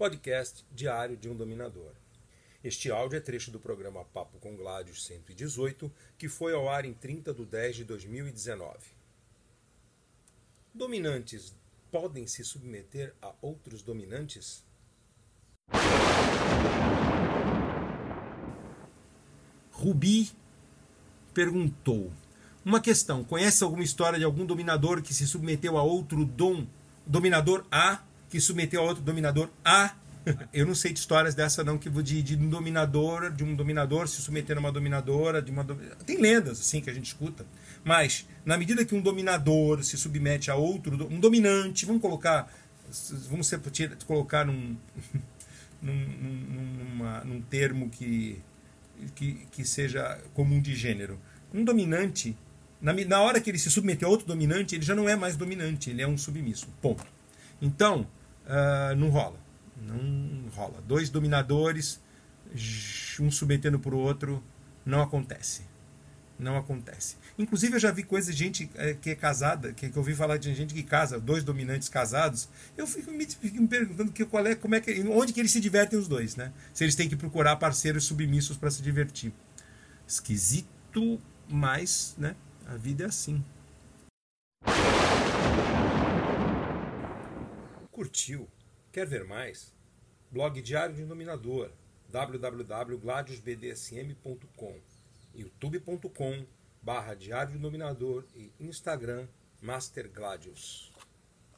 podcast diário de um dominador. Este áudio é trecho do programa Papo com Gládios 118, que foi ao ar em 30 de 10 de 2019. Dominantes podem se submeter a outros dominantes? Rubi perguntou: Uma questão: conhece alguma história de algum dominador que se submeteu a outro dom, dominador A, que submeteu a outro dominador A? Eu não sei de histórias dessa não que de, de um dominador, de um dominador se submeter a uma dominadora, de uma tem lendas assim que a gente escuta. Mas na medida que um dominador se submete a outro, um dominante, vamos colocar, vamos ser, colocar num, num, numa, num termo que, que, que seja comum de gênero. Um dominante, na, na hora que ele se submeteu a outro dominante, ele já não é mais dominante, ele é um submisso. Ponto. Então, uh, não rola. Não rola. Dois dominadores, um submetendo para o outro, não acontece. Não acontece. Inclusive, eu já vi coisas de gente é, que é casada, que, que eu ouvi falar de gente que casa, dois dominantes casados. Eu fico me, fico me perguntando que, qual é, como é que, onde que eles se divertem os dois, né? Se eles têm que procurar parceiros submissos para se divertir. Esquisito, mas, né? A vida é assim. Curtiu? Quer ver mais? Blog Diário de Dominador www.gladiosbdsm.com youtube.com barra Diário de Dominador e Instagram Master Gladius.